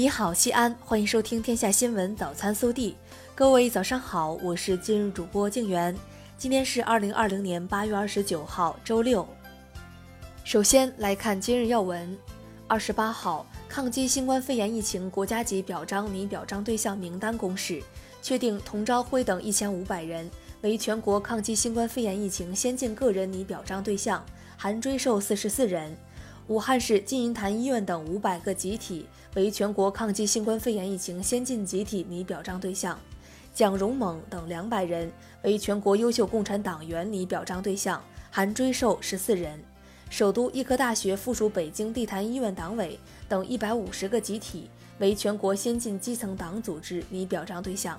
你好，西安，欢迎收听《天下新闻早餐速递》。各位早上好，我是今日主播静媛。今天是二零二零年八月二十九号，周六。首先来看今日要闻。二十八号，抗击新冠肺炎疫情国家级表彰拟表彰对象名单公示，确定童朝辉等一千五百人为全国抗击新冠肺炎疫情先进个人拟表彰对象，含追授四十四人。武汉市金银潭医院等五百个集体为全国抗击新冠肺炎疫情先进集体拟表彰对象，蒋荣猛等两百人为全国优秀共产党员拟表彰对象，含追授十四人。首都医科大学附属北京地坛医院党委等一百五十个集体为全国先进基层党组织拟表彰对象。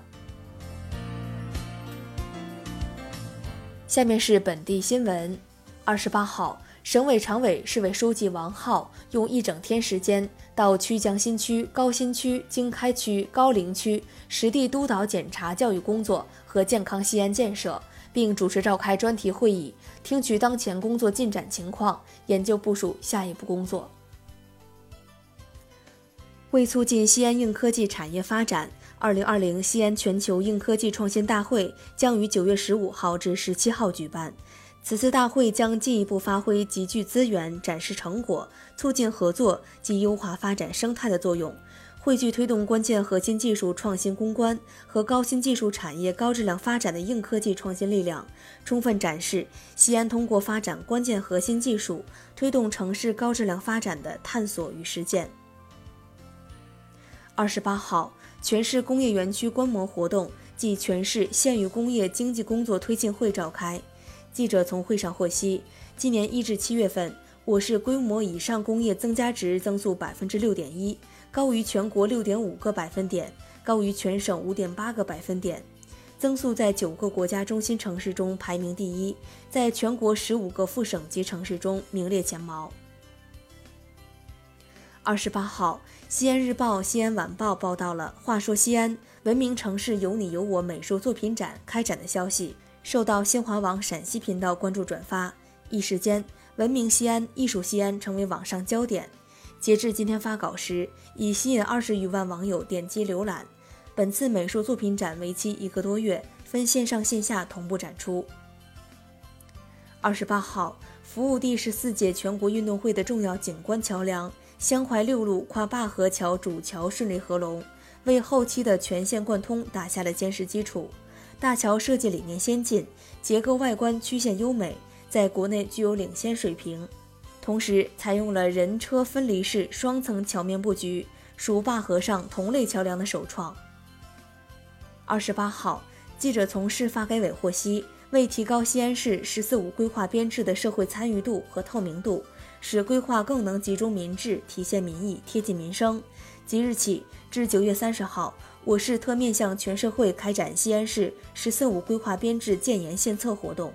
下面是本地新闻，二十八号。省委常委、市委书记王浩用一整天时间到曲江新区、高新区、经开区、高陵区实地督导检查教育工作和健康西安建设，并主持召开专题会议，听取当前工作进展情况，研究部署下一步工作。为促进西安硬科技产业发展，二零二零西安全球硬科技创新大会将于九月十五号至十七号举办。此次大会将进一步发挥集聚资源、展示成果、促进合作及优化发展生态的作用，汇聚推动关键核心技术创新攻关和高新技术产业高质量发展的硬科技创新力量，充分展示西安通过发展关键核心技术，推动城市高质量发展的探索与实践。二十八号，全市工业园区观摩活动暨全市县域工业经济工作推进会召开。记者从会上获悉，今年一至七月份，我市规模以上工业增加值增速百分之六点一，高于全国六点五个百分点，高于全省五点八个百分点，增速在九个国家中心城市中排名第一，在全国十五个副省级城市中名列前茅。二十八号，《西安日报》《西安晚报》报道了“话说西安，文明城市有你有我”美术作品展开展的消息。受到新华网陕西频道关注转发，一时间“文明西安、艺术西安”成为网上焦点。截至今天发稿时，已吸引二十余万网友点击浏览。本次美术作品展为期一个多月，分线上线下同步展出。二十八号，服务第十四届全国运动会的重要景观桥梁——湘淮六路跨灞河桥主桥顺利合龙，为后期的全线贯通打下了坚实基础。大桥设计理念先进，结构外观曲线优美，在国内具有领先水平。同时，采用了人车分离式双层桥面布局，属灞河上同类桥梁的首创。二十八号，记者从市发改委获悉，为提高西安市“十四五”规划编制的社会参与度和透明度，使规划更能集中民智、体现民意、贴近民生，即日起至九月三十号。我市特面向全社会开展西安市“十四五”规划编制建言献策活动。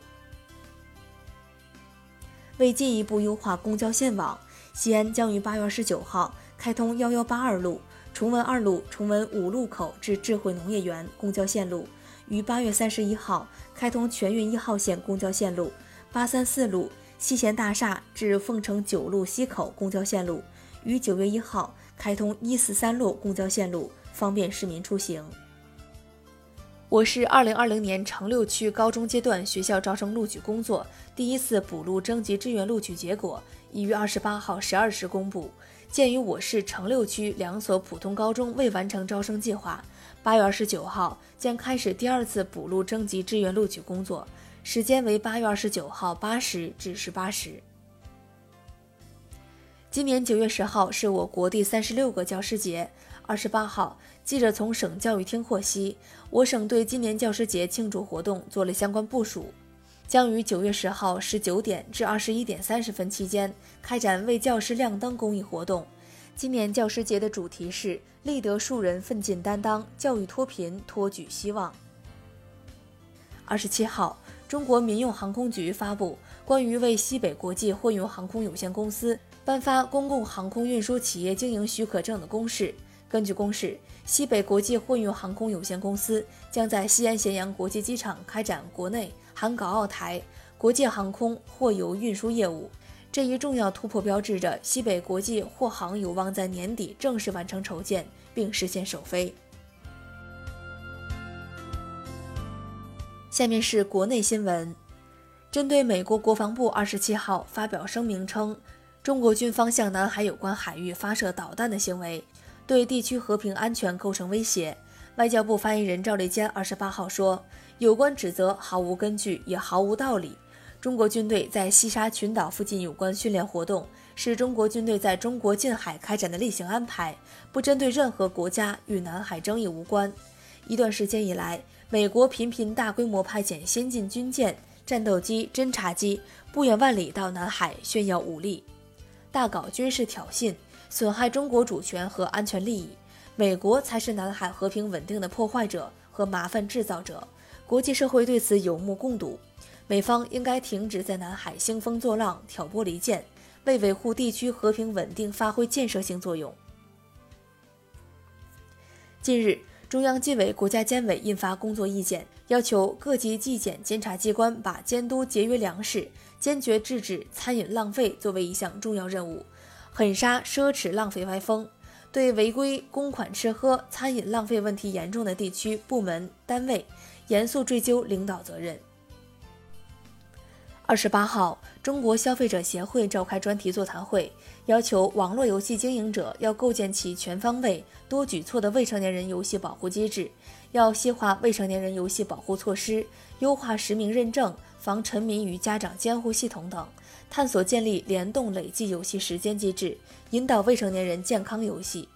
为进一步优化公交线网，西安将于八月二十九号开通幺幺八二路、崇文二路、崇文五路口至智慧农业园公交线路；于八月三十一号开通全运一号线公交线路、八三四路西咸大厦至凤城九路西口公交线路；于九月一号开通一四三路公交线路。方便市民出行。我市二零二零年城六区高中阶段学校招生录取工作第一次补录征集志愿录取结果已于二十八号十二时公布。鉴于我市城六区两所普通高中未完成招生计划，八月二十九号将开始第二次补录征集志愿录取工作，时间为八月二十九号八时至十八时。今年九月十号是我国第三十六个教师节。二十八号，记者从省教育厅获悉，我省对今年教师节庆祝活动做了相关部署，将于九月十号十九点至二十一点三十分期间开展为教师亮灯公益活动。今年教师节的主题是“立德树人，奋进担当，教育脱贫，托举希望”。二十七号，中国民用航空局发布关于为西北国际货运航空有限公司颁发公共航空运输企业经营许可证的公示。根据公示，西北国际货运航空有限公司将在西安咸阳国际机场开展国内（含港澳台）国际航空货邮运输业务。这一重要突破标志着西北国际货航有望在年底正式完成筹建并实现首飞。下面是国内新闻，针对美国国防部二十七号发表声明称，中国军方向南海有关海域发射导弹的行为，对地区和平安全构成威胁。外交部发言人赵立坚二十八号说，有关指责毫无根据，也毫无道理。中国军队在西沙群岛附近有关训练活动，是中国军队在中国近海开展的例行安排，不针对任何国家，与南海争议无关。一段时间以来，美国频频大规模派遣先进军舰、战斗机、侦察机不远万里到南海炫耀武力，大搞军事挑衅，损害中国主权和安全利益。美国才是南海和平稳定的破坏者和麻烦制造者，国际社会对此有目共睹。美方应该停止在南海兴风作浪、挑拨离间，为维护地区和平稳定发挥建设性作用。近日。中央纪委国家监委印发工作意见，要求各级纪检监察机关把监督节约粮食、坚决制止餐饮浪费作为一项重要任务，狠刹奢侈浪费歪风，对违规公款吃喝、餐饮浪费问题严重的地区、部门、单位严肃追究领导责任。二十八号，中国消费者协会召开专题座谈会，要求网络游戏经营者要构建起全方位、多举措的未成年人游戏保护机制，要细化未成年人游戏保护措施，优化实名认证、防沉迷与家长监护系统等，探索建立联动累计游戏时间机制，引导未成年人健康游戏。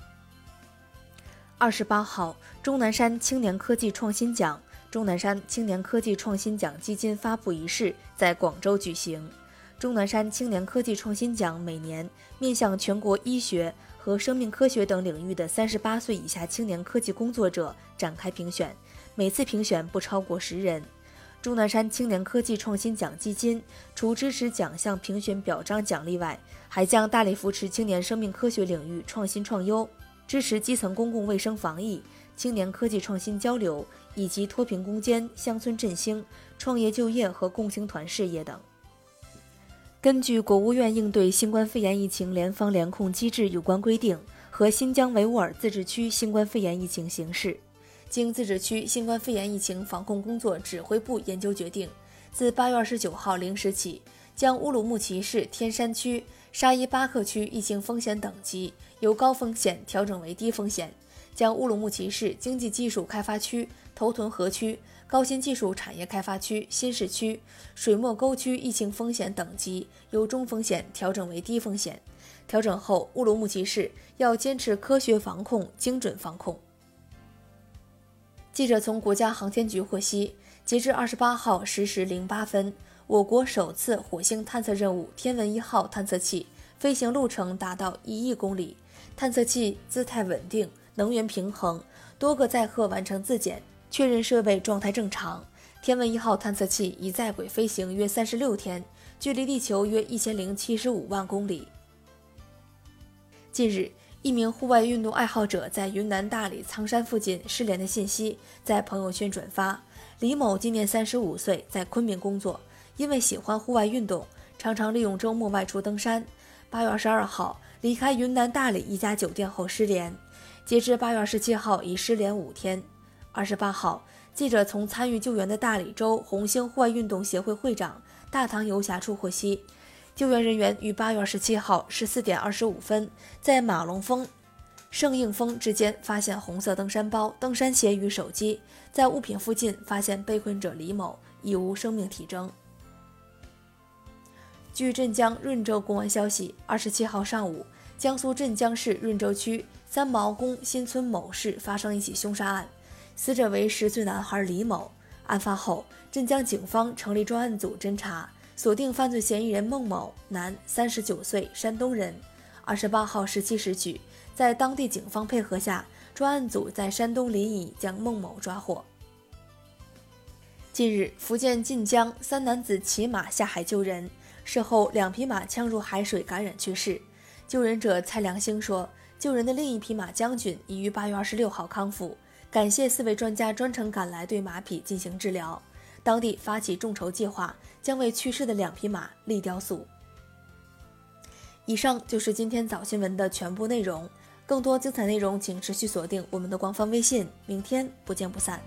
二十八号，钟南山青年科技创新奖。钟南山青年科技创新奖基金发布仪式在广州举行。钟南山青年科技创新奖每年面向全国医学和生命科学等领域的三十八岁以下青年科技工作者展开评选，每次评选不超过十人。钟南山青年科技创新奖基金除支持奖项评选表彰奖励外，还将大力扶持青年生命科学领域创新创优，支持基层公共卫生防疫。青年科技创新交流，以及脱贫攻坚、乡村振兴、创业就业和共青团事业等。根据国务院应对新冠肺炎疫情联防联控机制有关规定和新疆维吾尔自治区新冠肺炎疫情形势，经自治区新冠肺炎疫情防控工作指挥部研究决定，自八月二十九号零时起，将乌鲁木齐市天山区、沙依巴克区疫情风险等级由高风险调整为低风险。将乌鲁木齐市经济技术开发区、头屯河区、高新技术产业开发区、新市区、水墨沟区疫情风险等级由中风险调整为低风险。调整后，乌鲁木齐市要坚持科学防控、精准防控。记者从国家航天局获悉，截至二十八号十时零八分，我国首次火星探测任务“天文一号”探测器飞行路程达到一亿公里，探测器姿态稳定。能源平衡，多个载荷完成自检，确认设备状态正常。天问一号探测器已在轨飞行约三十六天，距离地球约一千零七十五万公里。近日，一名户外运动爱好者在云南大理苍山附近失联的信息在朋友圈转发。李某今年三十五岁，在昆明工作，因为喜欢户外运动，常常利用周末外出登山。八月二十二号离开云南大理一家酒店后失联。截至八月二十七号，已失联五天。二十八号，记者从参与救援的大理州红星户外运动协会会长大唐游侠处获悉，救援人员于八月二十七号十四点二十五分，在马龙峰、圣应峰之间发现红色登山包、登山鞋与手机，在物品附近发现被困者李某，已无生命体征。据镇江润州公安消息，二十七号上午，江苏镇江市润州区。三毛宫新村某市发生一起凶杀案，死者为十岁男孩李某。案发后，镇江警方成立专案组侦查，锁定犯罪嫌疑人孟某，男，三十九岁，山东人。二十八号十七时许，在当地警方配合下，专案组在山东临沂将孟某抓获。近日，福建晋江三男子骑马下海救人，事后两匹马呛入海水，感染去世。救人者蔡良兴说。救人的另一匹马将军已于八月二十六号康复，感谢四位专家专程赶来对马匹进行治疗。当地发起众筹计划，将为去世的两匹马立雕塑。以上就是今天早新闻的全部内容，更多精彩内容请持续锁定我们的官方微信，明天不见不散。